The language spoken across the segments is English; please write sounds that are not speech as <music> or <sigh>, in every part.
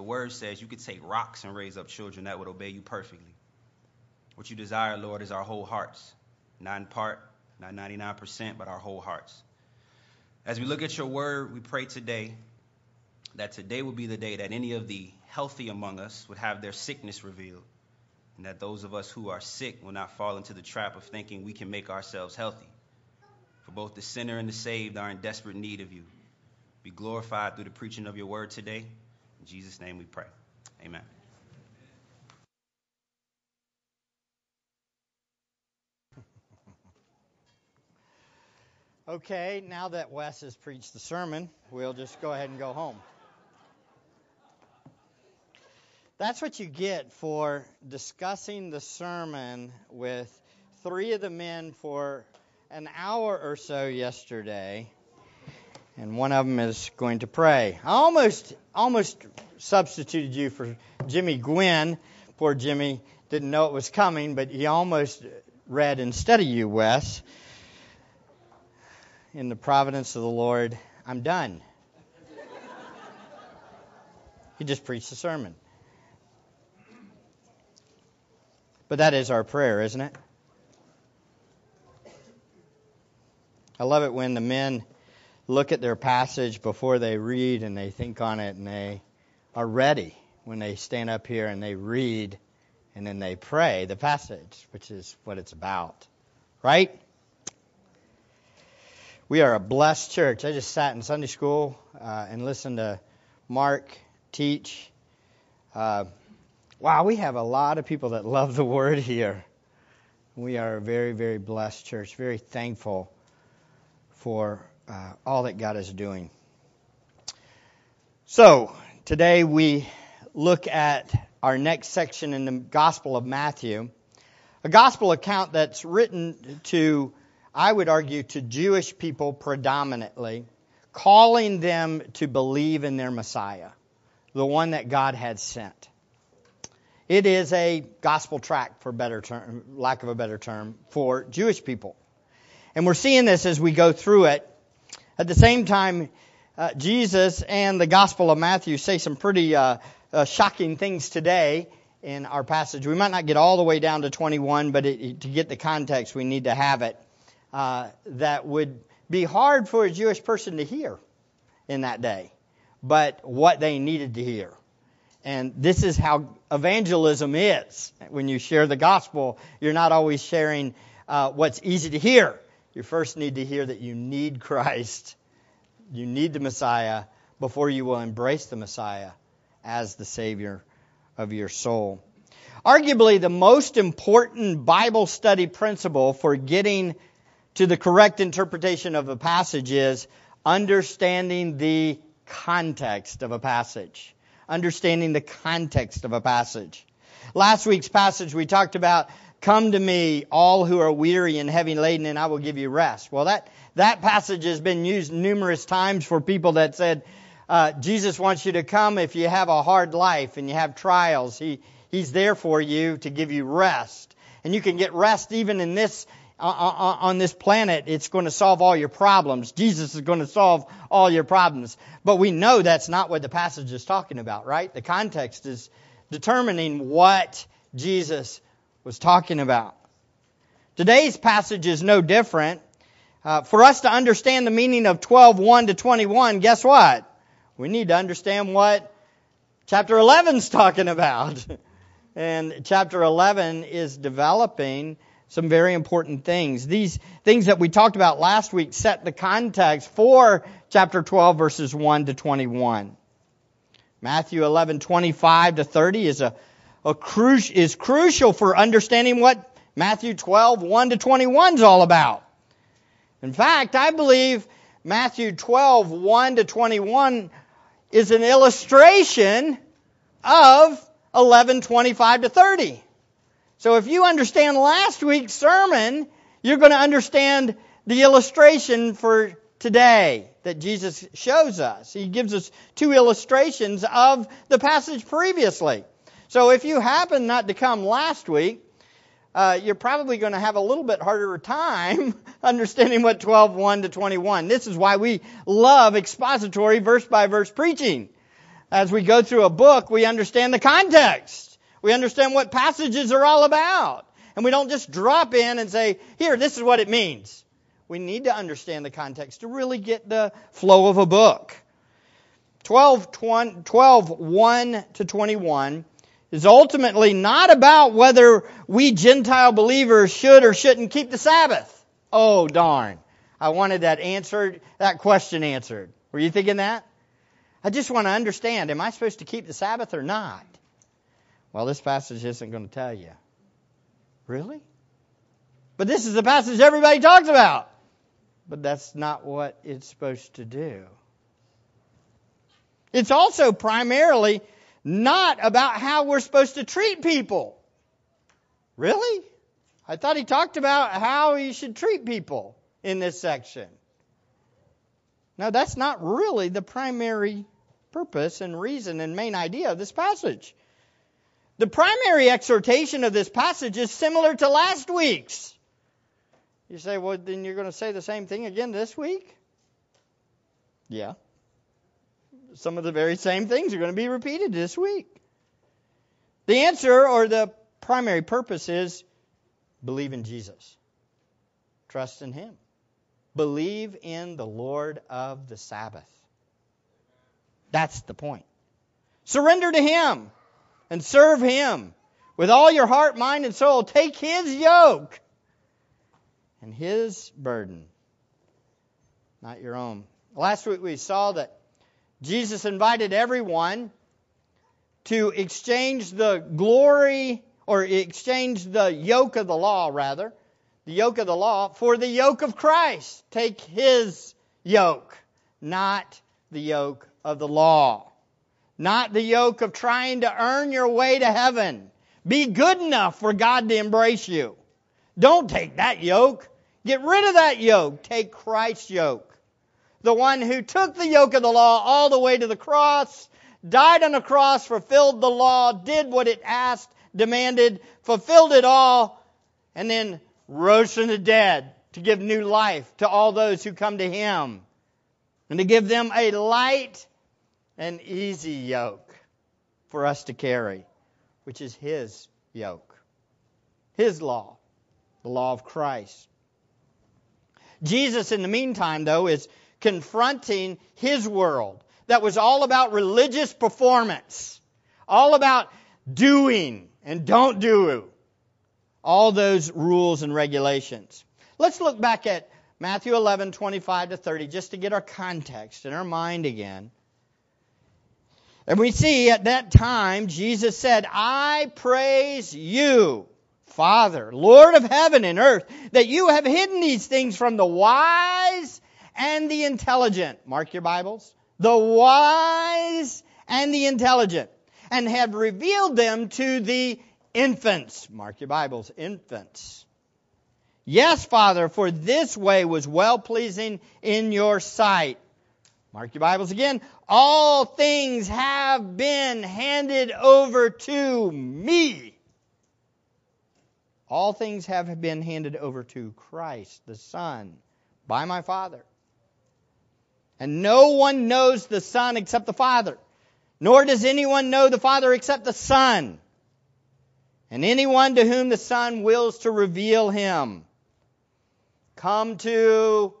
Your word says you could take rocks and raise up children that would obey you perfectly. What you desire, Lord, is our whole hearts, not in part, not 99%, but our whole hearts. As we look at your word, we pray today that today will be the day that any of the healthy among us would have their sickness revealed, and that those of us who are sick will not fall into the trap of thinking we can make ourselves healthy. For both the sinner and the saved are in desperate need of you. Be glorified through the preaching of your word today. In Jesus' name we pray. Amen. <laughs> Okay, now that Wes has preached the sermon, we'll just go ahead and go home. That's what you get for discussing the sermon with three of the men for an hour or so yesterday, and one of them is going to pray. I almost almost substituted you for Jimmy Gwynn. Poor Jimmy didn't know it was coming, but he almost read instead of you, Wes in the providence of the Lord, I'm done. he just preached a sermon. But that is our prayer, isn't it? I love it when the men look at their passage before they read and they think on it and they are ready when they stand up here and they read and then they pray the passage, which is what it's about. Right? We are a blessed church. I just sat in Sunday school uh, and listened to Mark teach. Uh, wow, we have a lot of people that love the Word here. We are a very, very blessed church, very thankful for uh, all that God is doing. So, today we look at our next section in the Gospel of Matthew, a gospel account that's written to I would argue, to Jewish people predominantly, calling them to believe in their Messiah, the one that God had sent. It is a gospel tract, for better term, lack of a better term, for Jewish people. And we're seeing this as we go through it. At the same time, uh, Jesus and the Gospel of Matthew say some pretty uh, uh, shocking things today in our passage. We might not get all the way down to 21, but it, to get the context, we need to have it uh, that would be hard for a Jewish person to hear in that day, but what they needed to hear. And this is how evangelism is. When you share the gospel, you're not always sharing uh, what's easy to hear. You first need to hear that you need Christ, you need the Messiah before you will embrace the Messiah as the Savior of your soul. Arguably, the most important Bible study principle for getting to the correct interpretation of a passage is understanding the context of a passage. Understanding the context of a passage. Last week's passage we talked about come to me all who are weary and heavy laden and I will give you rest. Well that that passage has been used numerous times for people that said uh, Jesus wants you to come if you have a hard life and you have trials. He he's there for you to give you rest. And you can get rest even in this uh, uh, uh, on this planet, it's going to solve all your problems. Jesus is going to solve all your problems. But we know that's not what the passage is talking about, right? The context is determining what Jesus was talking about. Today's passage is no different. Uh, for us to understand the meaning of 12:1 to 21, guess what? We need to understand what chapter 11 is <laughs> talking about. <laughs> and chapter 11 is developing some very important things. These things that we talked about last week set the context for chapter 12 verses 1 to 21. Matthew 11, 25 to 30 is a cru- is crucial for understanding what Matthew 12, 1 to 21 is all about. In fact, I believe Matthew 12, 1 to 21 is an illustration of 11, 25 to 30. So if you understand last week's sermon, you're going to understand the illustration for today that Jesus shows us. He gives us two illustrations of the passage previously. So if you happen not to come last week, uh, you're probably going to have a little bit harder time <laughs> understanding what 12:1 to 21. This is why we love expository verse by verse preaching As we go through a book, we understand the context. We understand what passages are all about. And we don't just drop in and say, here, this is what it means. We need to understand the context to really get the flow of a book. 12, 12 1 to 21 is ultimately not about whether we Gentile believers should or shouldn't keep the Sabbath. Oh, darn. I wanted that answered, that question answered. Were you thinking that? I just want to understand, am I supposed to keep the Sabbath or not? Well, this passage isn't going to tell you. Really? But this is the passage everybody talks about. But that's not what it's supposed to do. It's also primarily not about how we're supposed to treat people. Really? I thought he talked about how he should treat people in this section. No, that's not really the primary purpose and reason and main idea of this passage. The primary exhortation of this passage is similar to last week's. You say, well, then you're going to say the same thing again this week? Yeah some of the very same things are going to be repeated this week. The answer or the primary purpose is believe in Jesus. Trust in Him. Believe in the Lord of the Sabbath. That's the point. Surrender to Him and serve Him with all your heart, mind, and soul. Take His yoke and His burden, not your own. Last week we saw that Jesus invited everyone to exchange the glory or exchange the yoke of the law, rather, the yoke of the law, for the yoke of Christ. Take his yoke, not the yoke of the law. Not the yoke of trying to earn your way to heaven. Be good enough for God to embrace you. Don't take that yoke. Get rid of that yoke. Take Christ's yoke the one who took the yoke of the law all the way to the cross, died on the cross, fulfilled the law, did what it asked, demanded, fulfilled it all, and then rose from the dead to give new life to all those who come to him and to give them a light and easy yoke for us to carry, which is his yoke, his law, the law of Christ. Jesus, in the meantime, though, is confronting his world that was all about religious performance, all about doing and don't do, all those rules and regulations. Let's look back at Matthew 11, 25 to 30, just to get our context in our mind again. And we see at that time, Jesus said, I praise you, Father, Lord of heaven and earth, that you have hidden these things from the wise and the intelligent. Mark your Bibles. The wise and the intelligent. And have revealed them to the infants. Mark your Bibles. Infants. Yes, Father, for this way was well pleasing in your sight. Mark your Bibles again. All things have been handed over to me. All things have been handed over to Christ, the Son, by my Father. And no one knows the Son except the Father, nor does anyone know the Father except the Son, and anyone to whom the Son wills to reveal him. Come to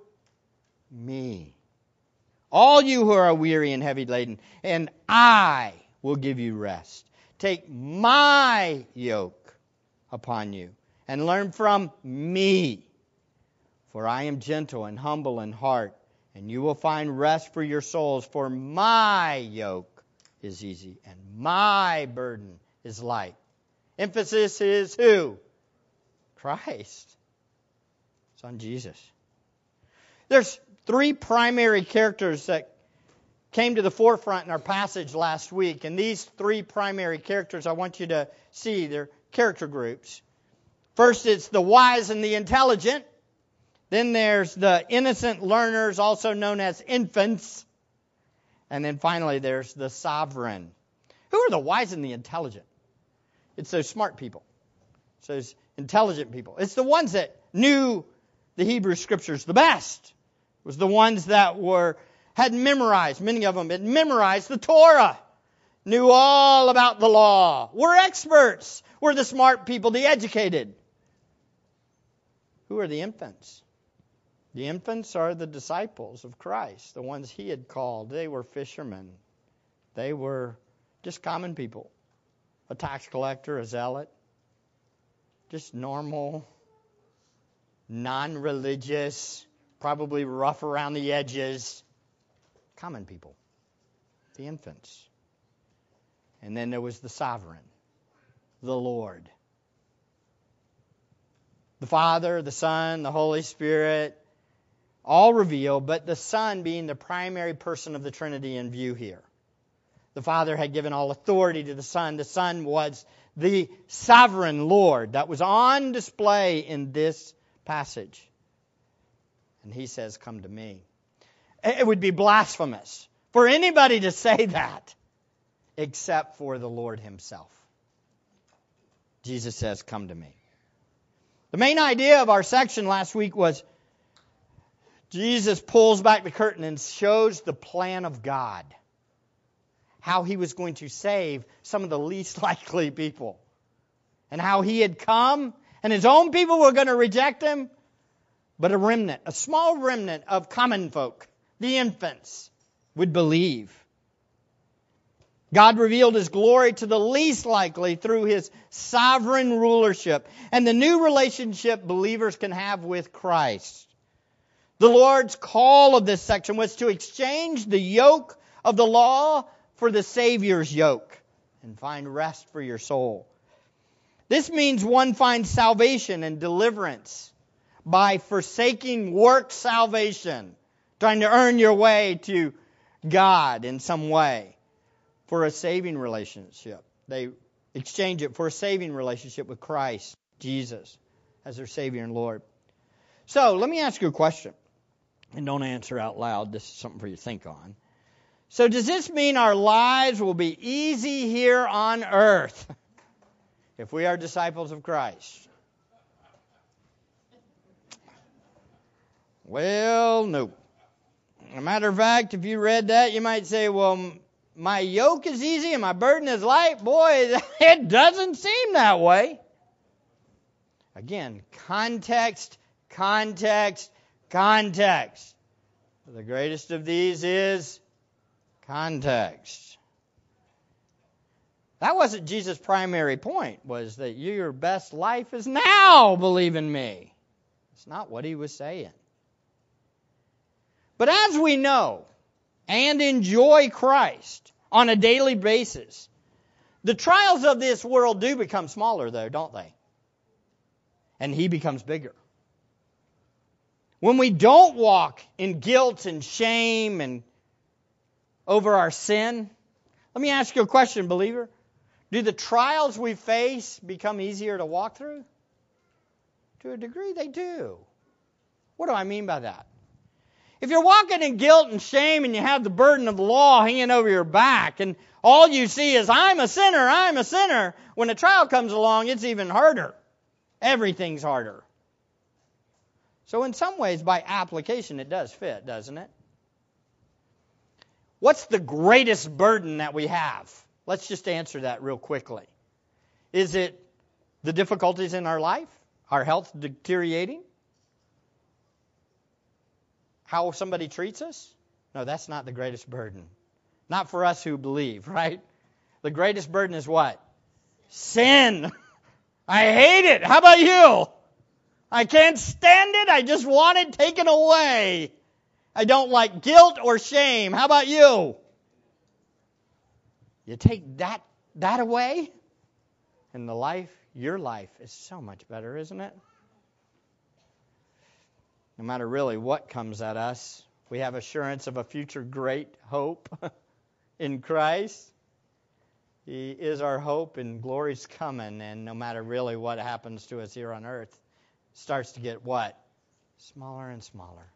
me. All you who are weary and heavy laden, and I will give you rest. Take my yoke upon you and learn from me. For I am gentle and humble in heart and you will find rest for your souls, for my yoke is easy and my burden is light. Emphasis is who? Christ. It's on Jesus. There's three primary characters that came to the forefront in our passage last week, and these three primary characters I want you to see. They're character groups. First, it's the wise and the intelligent. Then there's the innocent learners, also known as infants. And then finally, there's the sovereign. Who are the wise and the intelligent? It's those smart people. It's those intelligent people. It's the ones that knew the Hebrew scriptures the best. It was the ones that were had memorized, many of them had memorized the Torah. knew all about the law. We're experts. We're the smart people, the educated. Who are the infants? The infants are the disciples of Christ, the ones he had called. They were fishermen. They were just common people. A tax collector, a zealot, just normal, non religious, probably rough around the edges, common people, the infants. And then there was the sovereign, the Lord. The Father, the Son, the Holy Spirit, all revealed, but the Son being the primary person of the Trinity in view here. The Father had given all authority to the Son. The Son was the sovereign Lord that was on display in this passage. And he says, Come to me. It would be blasphemous for anybody to say <laughs> that except for the Lord himself. Jesus says, Come to me. The main idea of our section last week was Jesus pulls back the curtain and shows the plan of God. How he was going to save some of the least <laughs> likely people. And how he had come and his own people were going to reject him. But a remnant, a small remnant of common folk, the infants, would believe. God revealed his glory to the least likely through his sovereign rulership and the new relationship believers can have with Christ. The Lord's call of this section was to exchange the yoke of the law for the Savior's yoke and find rest for your soul. This means one finds salvation and deliverance by forsaking work salvation, trying to earn your way to God in some way for a saving relationship. They exchange it for a saving relationship with Christ, Jesus, as their Savior and Lord. So let me ask you a question. And don't answer out loud. This is something for you to think on. So, does this mean our lives will be easy here on earth if we are disciples of Christ? Well, no. A matter of fact, if you read that, you might say, well, my yoke is easy and my burden is light. Boy, <laughs> it doesn't seem that way. Again, context, context, context. The greatest of these is context. That wasn't Jesus' primary point, was that your best life is now, believe in me. It's not what he was saying. But as we know and enjoy Christ on a daily basis, the trials of this world do become smaller, though, don't they? And he becomes bigger. When we don't walk in guilt and shame and over our sin, let me ask you a question, believer. Do the trials we face become easier to walk through? To a degree, they do. What do I mean by that? If you're walking in guilt and shame and you have the burden of the law hanging over your back and all you see is, I'm a sinner, I'm a sinner, when a trial comes along, it's even harder. Everything's harder. So, in some ways, by application, it does fit, doesn't it? What's the greatest burden that we have? Let's just answer that real quickly. Is it the difficulties in our life? Our health deteriorating? how somebody treats us? No, that's not the greatest burden. Not for us who believe, <laughs> right? The greatest burden is what? Sin. <laughs> I hate it. How about you? I can't stand it. I just want it taken away. I don't like guilt or shame. How about you? You take that that away, and the life, your life, is so much better, isn't it? no matter really what comes at us, we have assurance of a future great hope <laughs> in Christ. He is our hope, and glory's coming. And no matter really what happens to us here on earth, starts to get what? Smaller and smaller.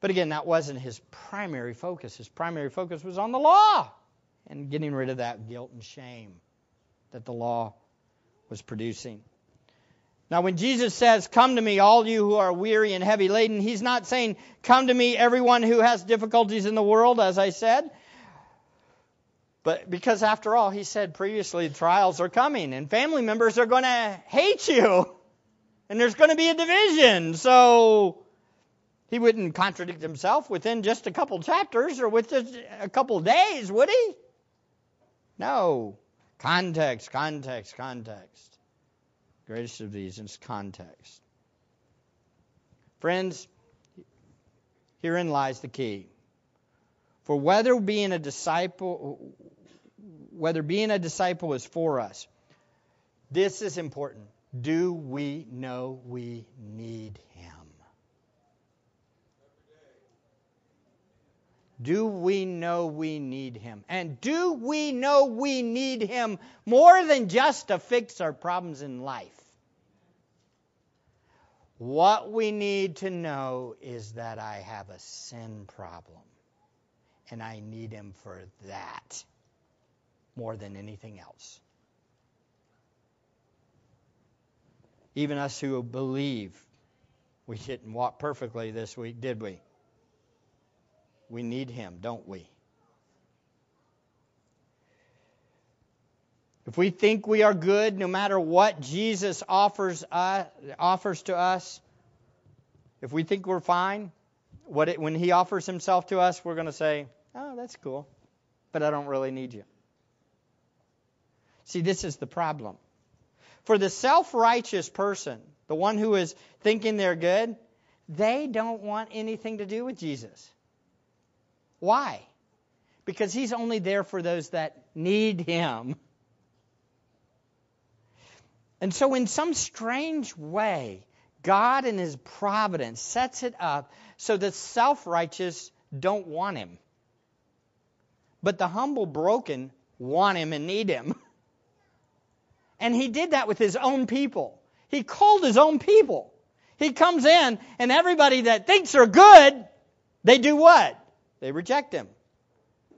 But again, that wasn't his primary focus. His primary focus was on the law and getting rid of that guilt and shame that the law was producing. Now, when Jesus says, Come to me, all you who are weary and heavy laden, he's not saying, Come to me, everyone who has difficulties in the world, as I said. But because after all, he said previously, trials are coming and family members are going to hate you. And there's going to be a division. So he wouldn't contradict himself within just a couple chapters or with just a couple days, would he? No. Context, context, context. Greatest of these is context. Friends, herein lies the key. For whether being a disciple whether being a disciple is for us, this is important. Do we know we need him? Do we know we need him? And do we know we need him more than just to fix our problems in life? What we need to know is that I have a sin problem, and I need him for that more than anything else. Even us who believe, we didn't walk perfectly this week, did we? We need him, don't we? If we think we are good, no matter what Jesus offers us, offers to us, if we think we're fine, what it, when He offers Himself to us, we're going to say, "Oh, that's cool, but I don't really need you." See, this is the problem. For the self-righteous person, the one who is thinking they're good, they don't want anything to do with Jesus. Why? Because he's only there for those that need him. And so, in some strange way, God in his providence sets it up so that self righteous don't want him. But the humble, broken want him and need him. <laughs> And he did that with his own people. He called his own people. He comes in, and everybody that thinks they're good, they do what? They reject him.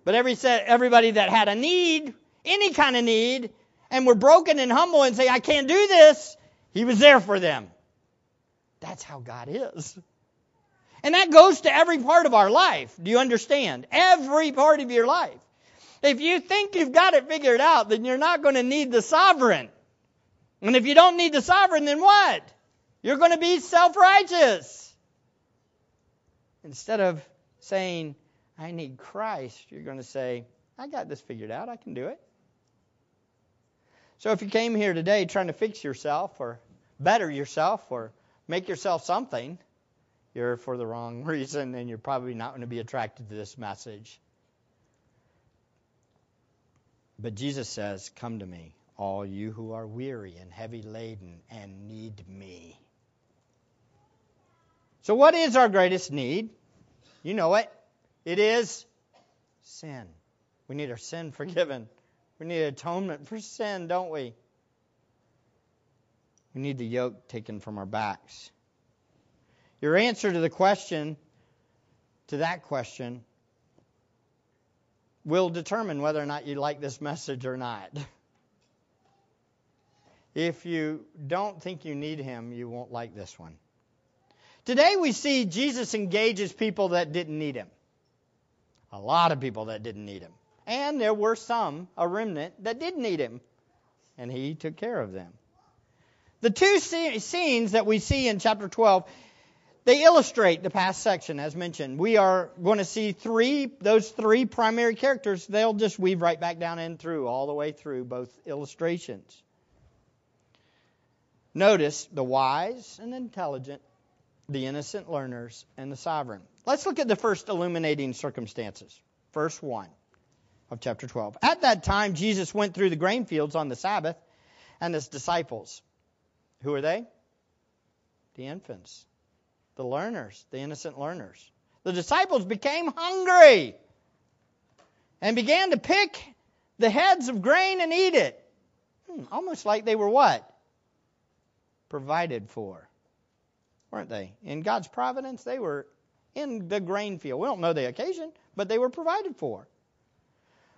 But every, everybody that had a need, any kind of need, and were broken and humble and say, I can't do this, he was there for them. That's how God is. And that goes to every part of our life. Do you understand? Every part of your life. If you think you've got it figured out, then you're not going to need the sovereign. And if you don't need the sovereign, then what? You're going to be self righteous. Instead of saying, I need Christ, you're going to say, I got this figured out. I can do it. So if you came here today trying to fix yourself or better yourself or make yourself something, you're for the wrong <laughs> reason and you're probably not going to be attracted to this message. But Jesus says, Come to me, all you who are weary and heavy laden and need me. So, what is our greatest need? You know it. It is sin. We need our sin <laughs> forgiven. We need atonement for sin, don't we? We need the yoke taken from our backs. Your answer to the question, to that question, will determine whether or not you like this message or not. If you don't think you need him, you won't like this one. Today we see Jesus engages people that didn't need him. A lot of people that didn't need him. And there were some, a remnant, that did need him. And he took care of them. The two scenes that we see in chapter 12, they illustrate the past section, as mentioned. We are going to see three, those three primary characters. They'll just weave right back down and through, all the way through both illustrations. Notice the wise and intelligent, the innocent learners, and the sovereign. Let's look at the first illuminating circumstances. Verse 1 of chapter 12. At that time, Jesus went through the grain fields on the Sabbath, and his disciples, who are they? The infants, the learners, the innocent learners. The disciples became hungry and began to pick the heads of grain and eat it. Hmm, almost like they were what? Provided for. Weren't they? In God's providence, they were in the grain field. We don't know the occasion, but they were provided for.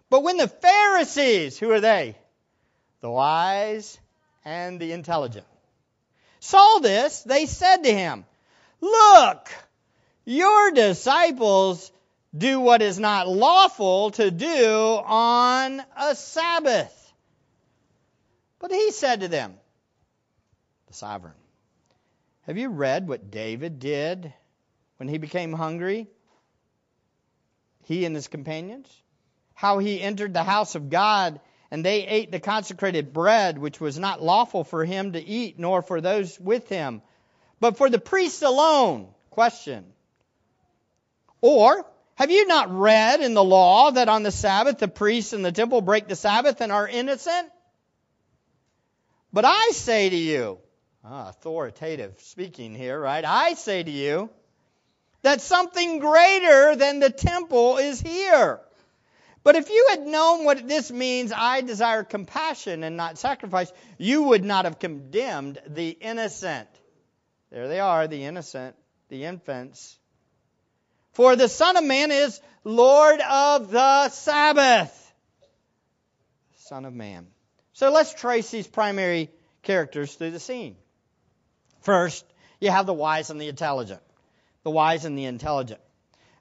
But when the Pharisees, who are they? The wise and the intelligent, saw this, they said to him, Look, your disciples do what is not lawful to do on a Sabbath. But he said to them, the sovereign, have you read what David did when he became hungry? He and his companions? How he entered the house of God and they ate the consecrated bread, which was not lawful for him to eat, nor for those with him, but for the priests alone. Question. Or, have you not read in the law that on the Sabbath the priests in the temple break the Sabbath and are innocent? But I say to you, ah, authoritative speaking here, right? I say to you that something greater than the temple is here. But if you had known what this means, I desire compassion and not sacrifice, you would not have condemned the innocent. There they are, the innocent, the infants. For the Son of Man is Lord of the Sabbath. Son of Man. So let's trace these primary characters through the scene. First, you have the wise and the intelligent. The wise and the intelligent.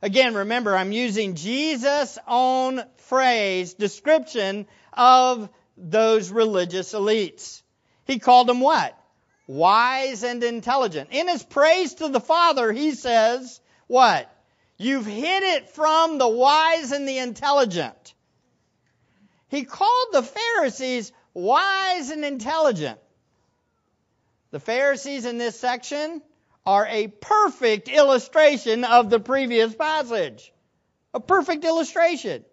Again, remember, I'm using Jesus' own phrase, description of those religious elites. He called them what? Wise and intelligent. In his praise to the Father, he says, what? You've hid it from the wise and the intelligent. He called the Pharisees wise and intelligent. The Pharisees in this section are a perfect illustration of the previous passage. A perfect illustration.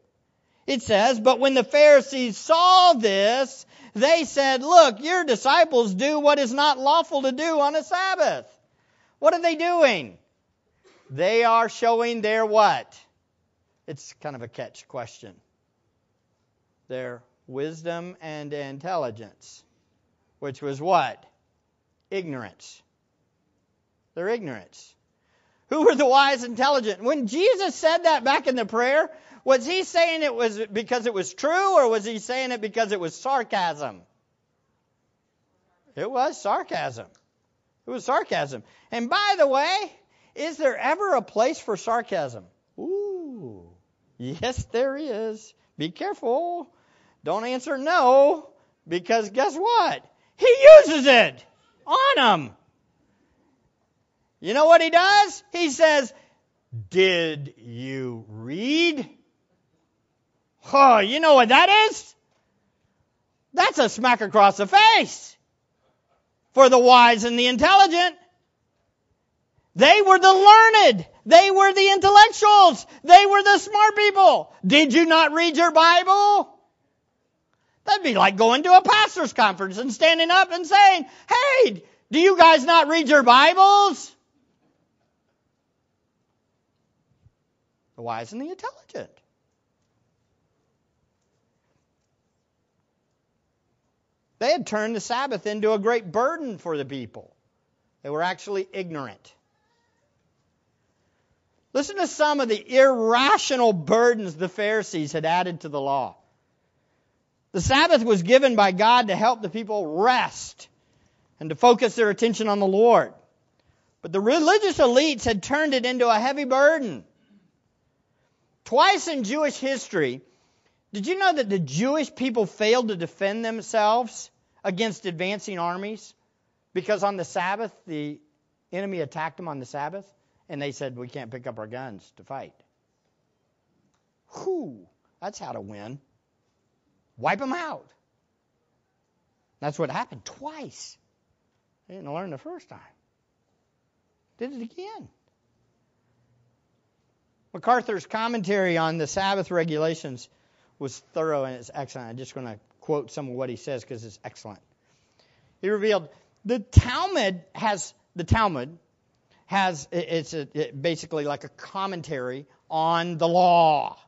It says, But when the Pharisees saw this, they said, Look, your disciples do what is not lawful to do on a Sabbath. What are they doing? They are showing their what? It's kind of a catch question. Their wisdom and intelligence, which was what? Ignorance their ignorance. Who were the wise and intelligent? When Jesus said that back in the prayer, was he saying it was because it was true or was he saying it because it was sarcasm? It was sarcasm. It was sarcasm. And by the way, is there ever a place for sarcasm? Ooh. Yes, there is. Be careful. Don't answer no, because guess what? He uses it on them. You know what he does? He says, Did you read? Oh, you know what that is? That's a smack across the face for the wise and the intelligent. They were the learned. They were the intellectuals. They were the smart people. Did you not read your Bible? That'd be like going to a pastor's conference and standing up and saying, Hey, do you guys not read your Bibles? the wise and the intelligent. They had turned the Sabbath into a great burden for the people. They were actually ignorant. Listen to some of the irrational burdens the Pharisees had added to the law. The Sabbath was given by God to help the people rest and to focus their attention on the Lord. But the religious elites had turned it into a heavy burden. Twice in Jewish history, did you know that the Jewish people failed to defend themselves against advancing armies? Because on the Sabbath, the enemy attacked them on the Sabbath, and they said, We can't pick up our guns to fight. Whew, that's how to win. Wipe them out. That's what happened twice. They didn't learn the first time. Did it again. MacArthur's commentary on the Sabbath regulations was thorough and it's excellent. I'm just going to quote some of what he says because it's excellent. He revealed the Talmud has the Talmud has it's a, it basically like a commentary on the law,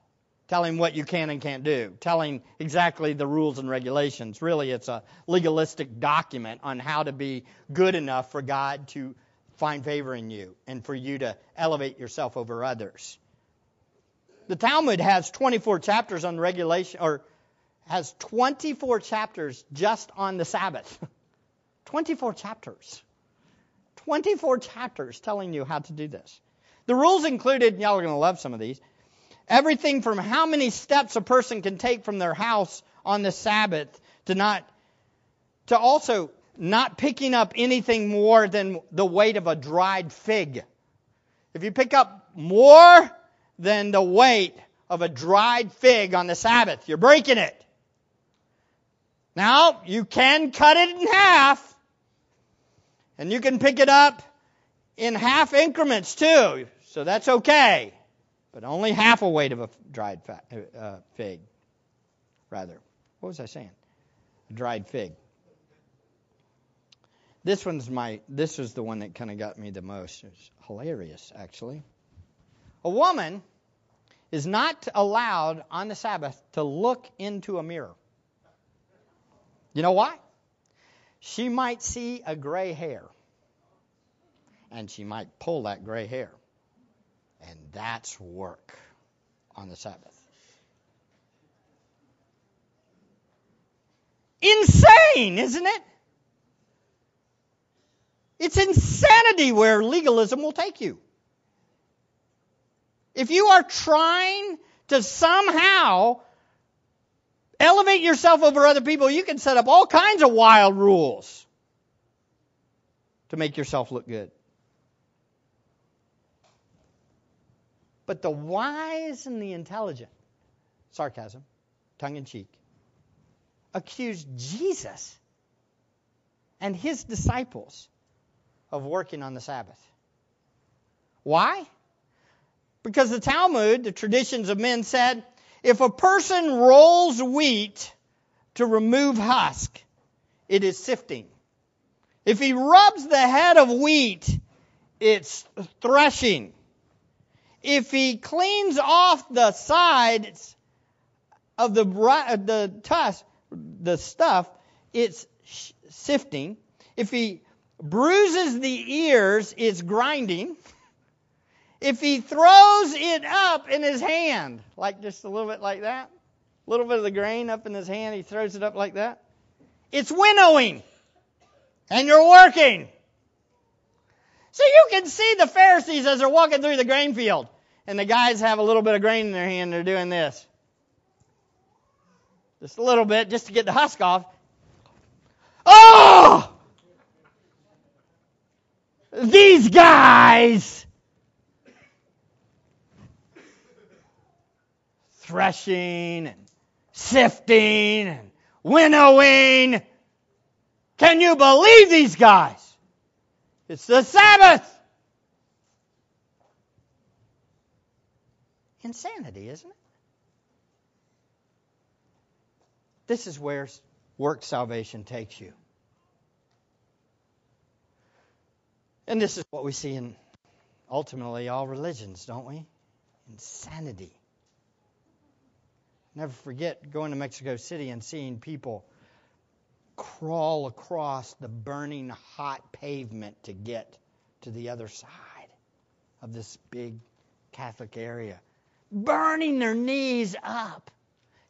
telling what you can and can't do, telling exactly the rules and regulations. Really, it's a legalistic document on how to be good enough for God to find favor in you and for you to elevate yourself over others. The Talmud has 24 chapters on regulation, or has 24 chapters just on the Sabbath. <laughs> 24 chapters. 24 chapters telling you how to do this. The rules included, y'all are going to love some of these. Everything from how many steps a person can take from their house on the Sabbath to not to also not picking up anything more than the weight of a dried fig. If you pick up more than the weight of a dried fig on the Sabbath, you're breaking it. Now, you can cut it in half, and you can pick it up in half increments too, so that's okay. But only half a weight of a dried uh, fig, rather. What was I saying? A dried fig. This one's my. This was the one that kind of got me the most. It's hilarious, actually. A woman is not allowed on the Sabbath to look into a mirror. You know why? She might see a gray hair, and she might pull that gray hair. And that's work on the Sabbath. Insane, isn't it? It's insanity where legalism will take you. If you are trying to somehow elevate yourself over other people, you can set up all kinds of wild rules to make yourself look good. But the wise and the intelligent, sarcasm, tongue in cheek, accused Jesus and his disciples of working on the Sabbath. Why? Because the Talmud, the traditions of men said, if a person rolls wheat to remove husk, it is sifting. If he rubs the head of wheat, it's threshing. If he cleans off the sides of the, uh, the tusk, the stuff, it's sifting. If he bruises the ears, it's grinding. <laughs> If he throws it up in his hand, like just a little bit like that, a little bit of the grain up in his hand, he throws it up like that, it's winnowing. And you're working. So you can see the Pharisees as they're walking through the grain field. And the guys have a little bit of grain in their hand, they're doing this. Just a little bit, just to get the husk off. Oh! These guys! Threshing and sifting and winnowing. Can you believe these guys? It's the Sabbath. Insanity, isn't it? This is where work salvation takes you. And this is what we see in ultimately all religions, don't we? Insanity. Never forget going to Mexico City and seeing people crawl across the burning hot pavement to get to the other side of this big Catholic area, burning their knees up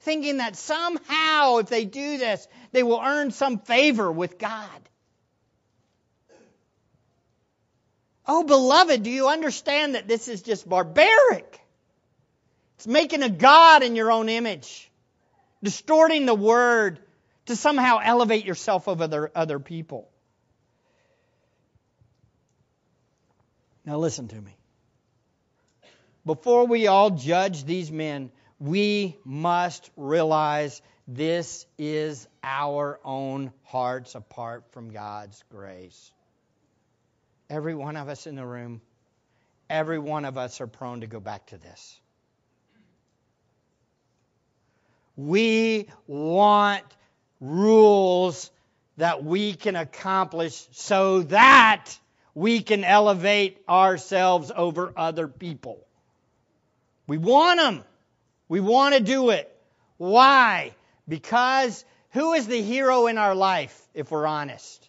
thinking that somehow, if they do this, they will earn some favor with God. Oh, beloved, do you understand that this is just barbaric? It's making a God in your own image, distorting the word to somehow elevate yourself over other, other people. Now, listen to me. Before we all judge these men, we must realize this is our own hearts apart from God's grace. Every one of us in the room, every one of us are prone to go back to this. We want rules that we can accomplish so that we can elevate ourselves over other people. We want them. We want to do it. Why? Because who is the hero in our life, if we're honest?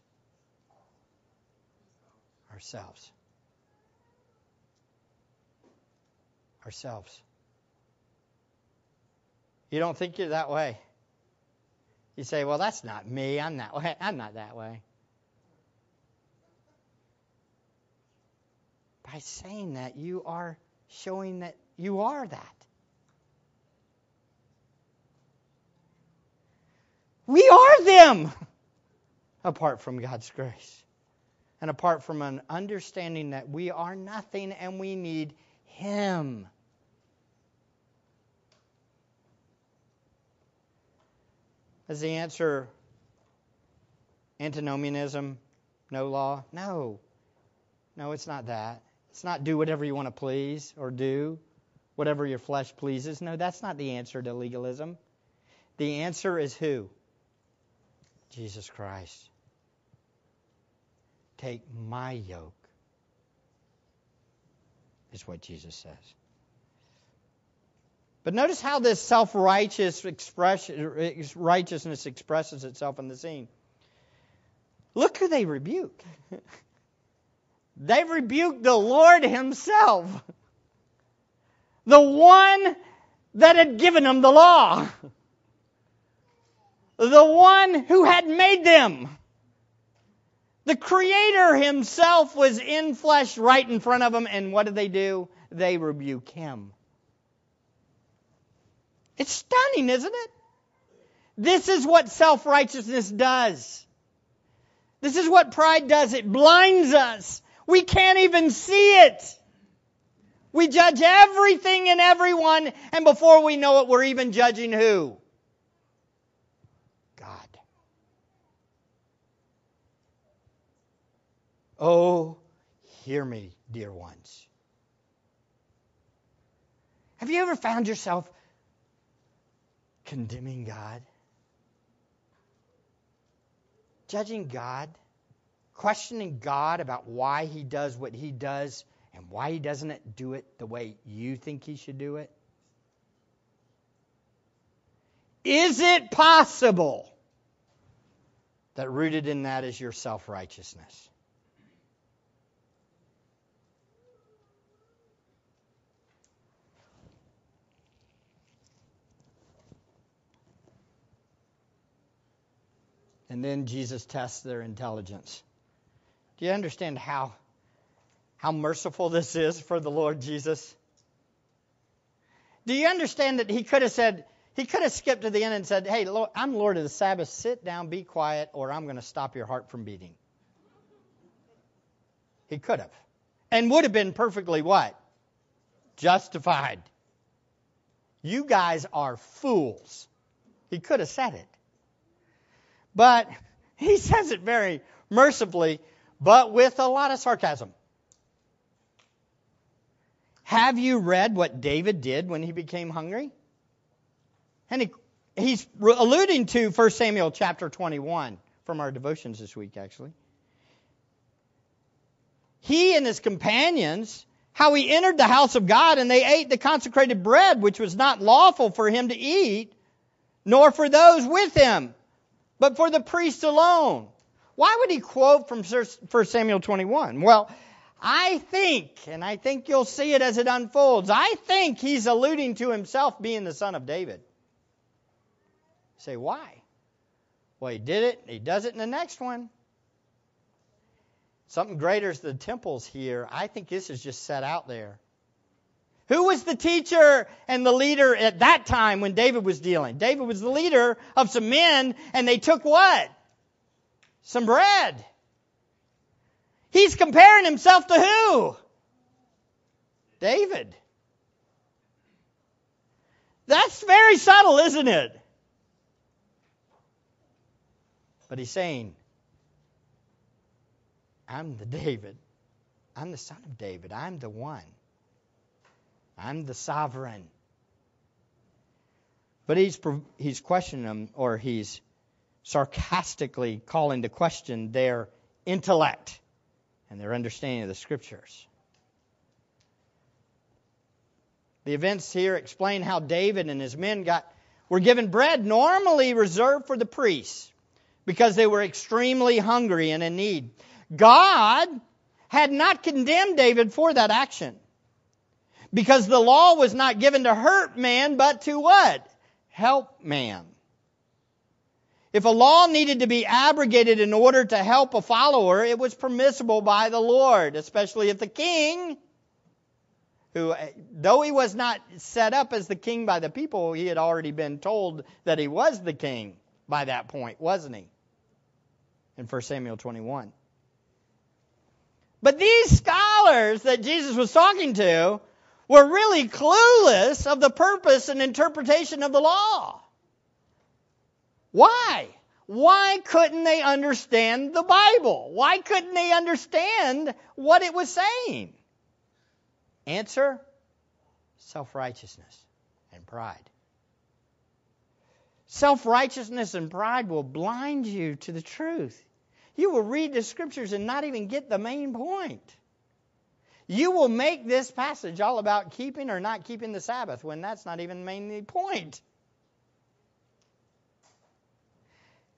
Ourselves. Ourselves. You don't think you're that way. You say, "Well, that's not me. I'm that way. I'm not that way." By saying that, you are showing that you are that. We are them apart from God's grace and apart from an understanding that we are nothing and we need Him. Is the answer antinomianism, no law? No. No, it's not that. It's not do whatever you want to please or do whatever your flesh pleases. No, that's not the answer to legalism. The answer is who? Jesus Christ. Take my yoke, is what Jesus says. But notice how this self righteous expression, righteousness expresses itself in the scene. Look who they rebuke. <laughs> they rebuke the Lord Himself, the one that had given them the law, the one who had made them. The Creator Himself was in flesh right in front of them, and what do they do? They rebuke Him. It's stunning, isn't it? This is what self righteousness does. This is what pride does. It blinds us. We can't even see it. We judge everything and everyone, and before we know it, we're even judging who? God. Oh, hear me, dear ones. Have you ever found yourself condemning God? Judging God? Questioning God about why He does what He does and why He doesn't do it the way you think He should do it? Is it possible that rooted in that is your self righteousness? And then Jesus tests their intelligence. Do you understand how, how merciful this is for the Lord Jesus? Do you understand that he could have said, he could have skipped to the end and said, Hey, Lord, I'm Lord of the Sabbath. Sit down, be quiet, or I'm going to stop your heart from beating. He could have. And would have been perfectly what? Justified. You guys are fools. He could have said it. But <laughs> he says it very mercifully, but with a lot of sarcasm. Have you read what David did when he became hungry? And he, he's alluding to 1 Samuel chapter 21 from our devotions this week, actually. He and his companions, how he entered the house of God and they ate the consecrated bread, which was not lawful for him to eat, nor for those with him but for the priest alone. Why would he quote from 1 Samuel 21? Well, I think, and I think you'll see it as it unfolds, I think he's alluding to himself being the son of David. You say, why? Well, he did it, he does it in the next one. Something greater is the temples here. I think this is just set out there. Who was the teacher and the leader at that time when David was dealing? David was the leader of some men, and they took what? Some bread. He's comparing himself to who? David. That's very subtle, isn't it? But he's saying, I'm the David. I'm the son of David. I'm the one. I'm the sovereign. But he's, he's questioning them, or he's sarcastically calling to question their intellect and their understanding of the scriptures. The events here explain how David and his men got were given bread normally reserved for the priests because they were extremely hungry and in need. God had not condemned David for that action. Because the law was not given to hurt man, but to what? Help man. If a law needed to be abrogated in order to help a follower, it was permissible by the Lord, especially if the king, who, eh, though he was not set up as the king by the people, he had already been told that he was the king by that point, wasn't he? In 1 Samuel 21. But these scholars that Jesus was talking to were really clueless of the purpose and interpretation of the law. Why? Why couldn't they understand the Bible? Why couldn't they understand what it was saying? Answer self righteousness and pride. Self righteousness and pride will blind you to the truth. You will read the scriptures and not even get the main point. You will make this passage all about keeping or not keeping the Sabbath when that's not even the main point.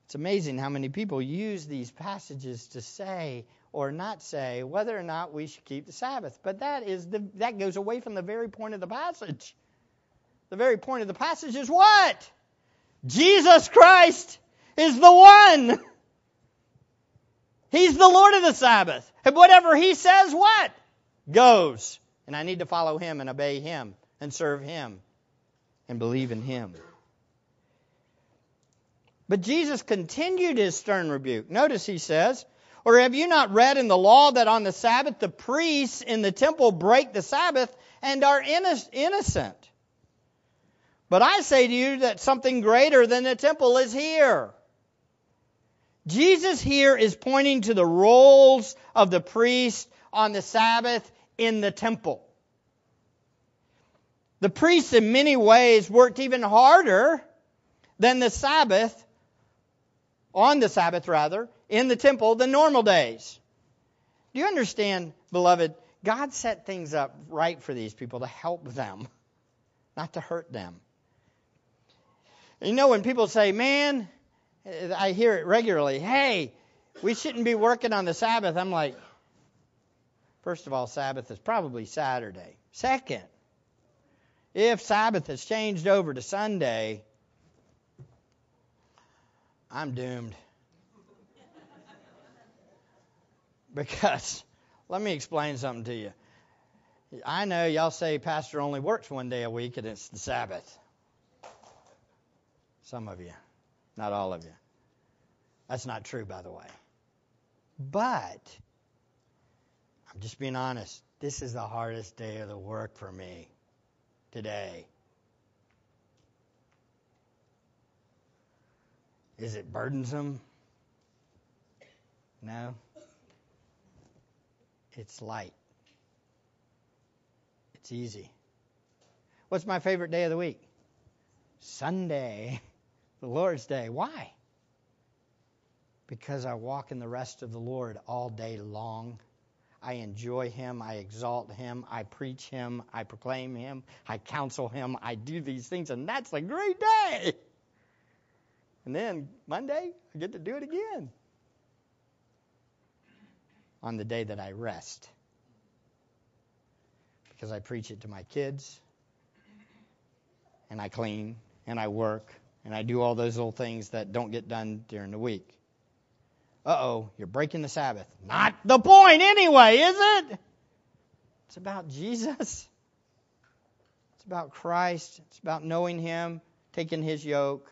It's amazing how many people use these passages to say or not say whether or not we should keep the Sabbath. But that is the, that goes away from the very point of the passage. The very point of the passage is what? Jesus Christ is the one. He's the Lord of the Sabbath. And whatever he says, what? Goes. And I need to follow him and obey him and serve him and believe in him. But Jesus continued his stern rebuke. Notice he says, Or have you not read in the law that on the Sabbath the priests in the temple break the Sabbath and are innocent? But I say to you that something greater than the temple is here. Jesus here is pointing to the roles of the priest on the Sabbath in the temple. The priests, in many ways, worked even harder than the Sabbath, on the Sabbath rather, in the temple than normal days. Do you understand, beloved? God set things up right for these people to help them, not to hurt them. You know, when people say, man, I hear it regularly, hey, we shouldn't be working on the Sabbath, I'm like, first of all, Sabbath is probably Saturday. Second, if Sabbath has changed over to Sunday, I'm doomed. <laughs> because, let me explain something to you. I know y'all say pastor only works one day a week and it's the Sabbath. Some of you, not all of you. That's not true, by the way. But, I'm just being honest, this is the hardest day of the work for me today. Is it burdensome? No. It's light. It's easy. What's my favorite day of the week? Sunday <laughs> the Lord's Day. Why? Because I walk in the rest of the Lord all day long. I enjoy Him. I exalt Him. I preach Him. I proclaim Him. I counsel Him. I do these things, and that's a great day. And then Monday, I get to do it again on the day that I rest. Because I preach it to my kids, and I clean, and I work, and I do all those little things that don't get done during the week. Uh oh, you're breaking the Sabbath. Not the point anyway, is it? It's about Jesus. It's about Christ. It's about knowing Him, taking His yoke,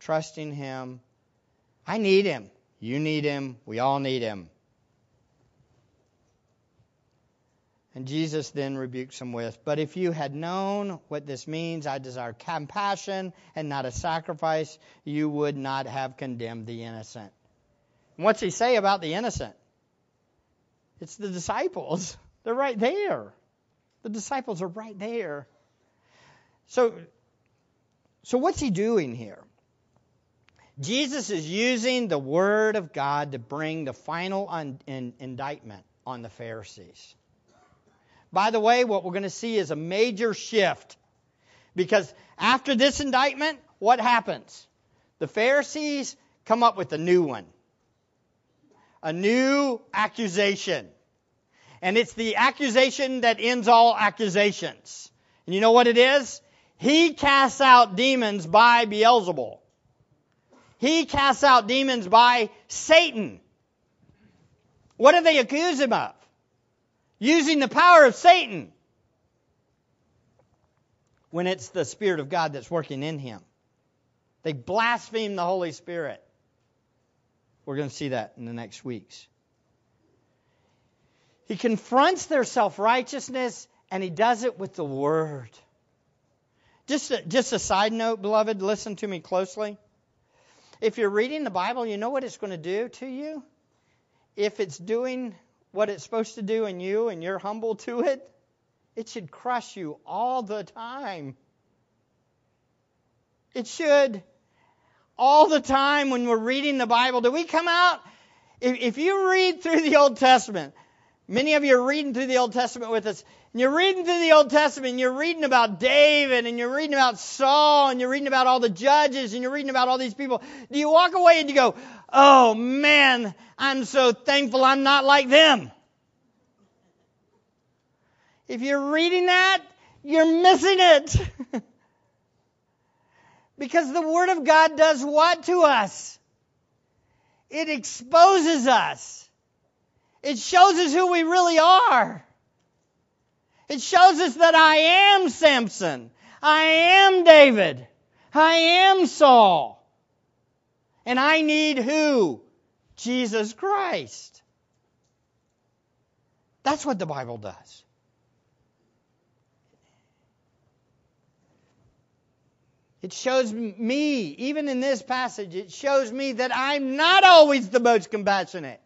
trusting Him. I need Him. You need Him. We all need Him. And Jesus then rebukes them with, But if you had known what this means, I desire compassion and not a sacrifice, you would not have condemned the innocent. And what's he say about the innocent? It's the disciples. <laughs> They're right there. The disciples are right there. So, so what's he doing here? Jesus is using the Word of God to bring the final un- in- indictment on the Pharisees. By the way, what we're going to see is a major shift. Because after this indictment, what happens? The Pharisees come up with a new one. A new accusation. And it's the accusation that ends all accusations. And you know what it is? He casts out demons by Beelzebul. He casts out demons by Satan. What do they accuse him of? using the power of Satan when it's the Spirit of God that's working in him. They blaspheme the Holy Spirit. We're going to see that in the next weeks. He confronts their self righteousness and he does it with the Word. Just a, just a side note, beloved, listen to me closely. If you're reading the Bible, you know what it's going to do to you? If it's doing what it's supposed to do in you and you're humble to it, it should crush you all the time. It should. All the time when we're reading the Bible, do we come out? If, if you read through the Old Testament, many of you are reading through the Old Testament with us, and you're reading through the Old Testament, and you're reading about David, and you're reading about Saul, and you're reading about all the judges, and you're reading about all these people. Do you walk away and you go, oh man, I'm so thankful I'm not like them? If you're reading that, you're missing it. <laughs> because the Word of God does what to us? It exposes us. It shows us who we really are. It shows us that I am Samson. I am David. I am Saul. And I need who? Jesus Christ. That's what the Bible does. It shows me, even in this passage, it shows me that I'm not always the most compassionate.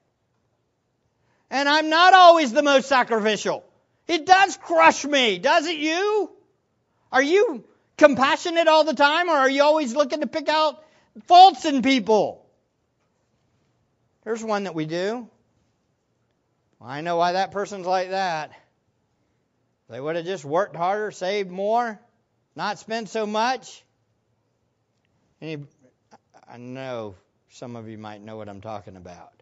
And I'm not always the most sacrificial. It does crush me, does it you? Are you compassionate all the time or are you always looking to pick out faults in people? Here's one that we do. Well, I know why that person's like that. They would have just worked harder, saved more, not spent so much. Any, I know some of you might know what I'm talking about.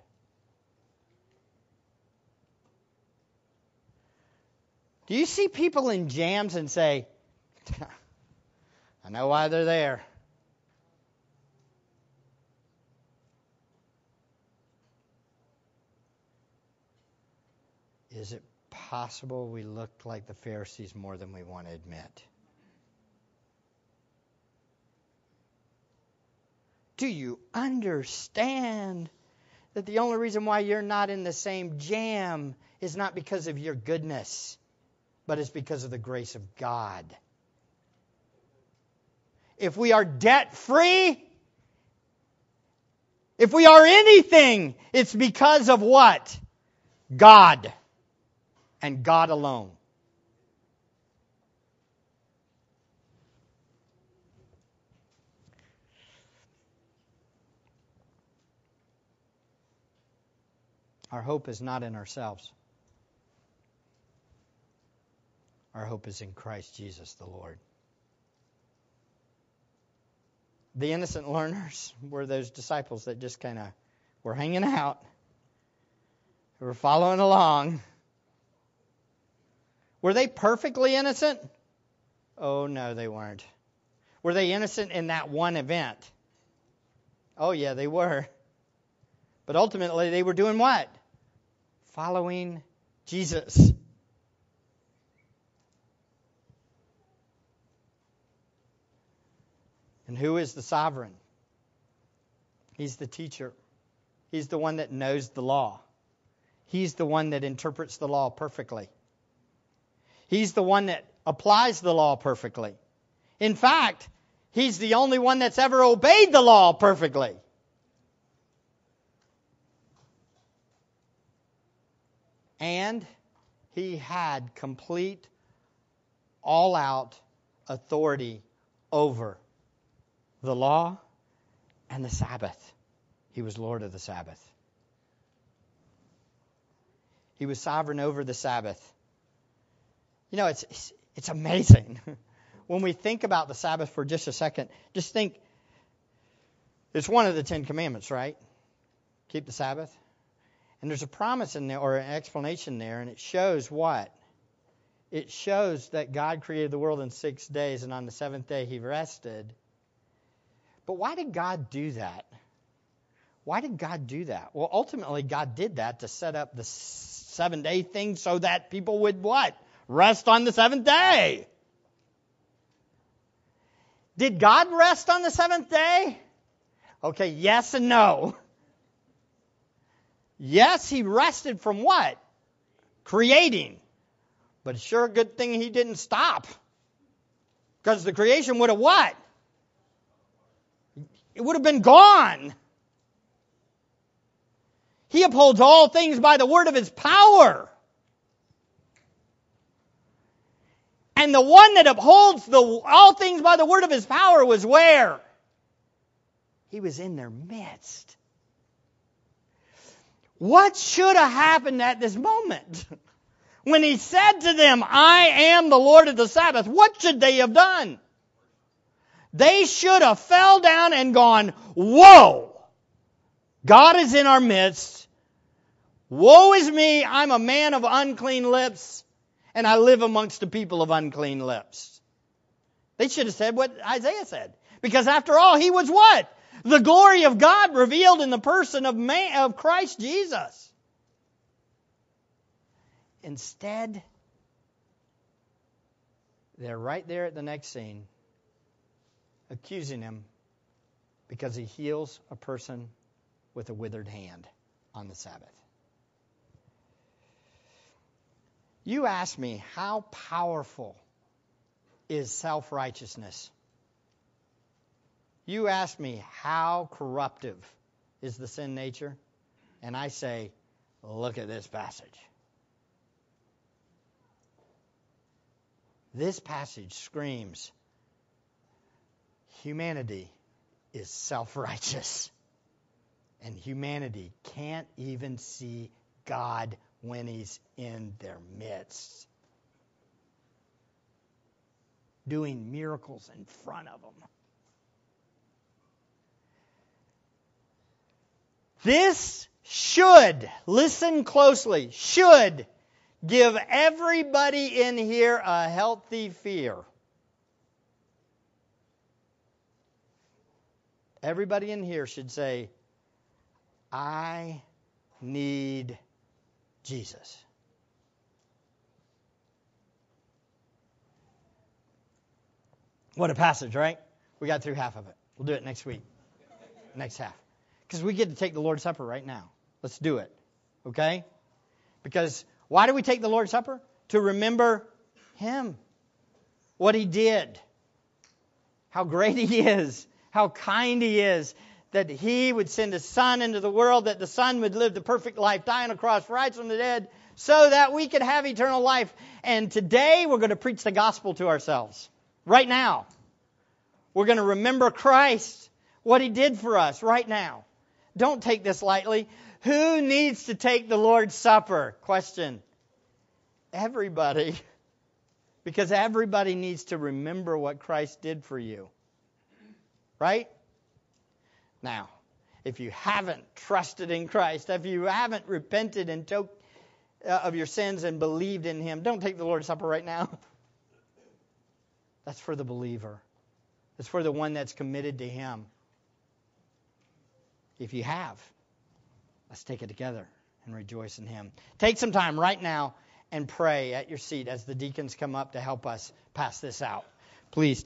Do you see people in jams and say, <laughs> I know why they're there? Is it possible we look like the Pharisees more than we want to admit? Do you understand that the only reason why you're not in the same jam is not because of your goodness, but it's because of the grace of God? If we are debt free, if we are anything, it's because of what? God and God alone. Our hope is not in ourselves. Our hope is in Christ Jesus the Lord. The innocent learners were those disciples that just kind of were hanging out, were following along. Were they perfectly innocent? Oh, no, they weren't. Were they innocent in that one event? Oh, yeah, they were. But ultimately, they were doing what? Following Jesus. And who is the sovereign? He's the teacher. He's the one that knows the law. He's the one that interprets the law perfectly. He's the one that applies the law perfectly. In fact, he's the only one that's ever obeyed the law perfectly. And he had complete, all out authority over the law and the Sabbath. He was Lord of the Sabbath. He was sovereign over the Sabbath. You know, it's, it's, it's amazing. <laughs> when we think about the Sabbath for just a second, just think it's one of the Ten Commandments, right? Keep the Sabbath. And there's a promise in there, or an explanation there, and it shows what? It shows that God created the world in six days, and on the seventh day he rested. But why did God do that? Why did God do that? Well, ultimately, God did that to set up the seven day thing so that people would what? Rest on the seventh day. Did God rest on the seventh day? Okay, yes and no. <laughs> Yes, he rested from what? Creating. But sure a good thing he didn't stop. Because the creation would have what? It would have been gone. He upholds all things by the word of his power. And the one that upholds the, all things by the word of his power was where? He was in their midst. What should have happened at this moment? <laughs> When he said to them, I am the Lord of the Sabbath, what should they have done? They should have fell down and gone, Whoa! God is in our midst. Woe is me, I'm a man of unclean lips, and I live amongst the people of unclean lips. They should have said what Isaiah said. Because after all, he was what? The glory of God revealed in the person of man, of Christ Jesus. Instead, they're right there at the next scene accusing him because he heals a person with a withered hand on the Sabbath. You ask me, how powerful is self righteousness? You ask me, how corruptive is the sin nature? And I say, look at this passage. This passage screams humanity is self righteous. And humanity can't even see God when He's in their midst, doing miracles in front of them. This should, listen closely, should give everybody in here a healthy fear. Everybody in here should say, I need Jesus. What a passage, right? We got through half of it. We'll do it next week. Next half. Because we get to take the Lord's Supper right now. Let's do it. Okay? Because why do we take the Lord's Supper? To remember Him, what He did, how great <laughs> He is, how kind He is, that He would send His Son into the world, that the Son would live the perfect life, die on a cross, rise from the dead, so that we could have eternal life. And today we're going to preach the gospel to ourselves. Right now. We're going to remember Christ, what He did for us right now. Don't take this lightly. Who needs to take the Lord's Supper? Question. Everybody. <laughs> Because everybody needs to remember what Christ did for you. Right? Now, if you haven't trusted in Christ, if you haven't repented and to- uh, of your sins and believed in Him, don't take the Lord's Supper right now. <laughs> That's for the believer. It's for the one that's committed to Him. If you have, Let's take it together and rejoice in Him. Take some time right now and pray at your seat as the deacons come up to help us pass this out. Please.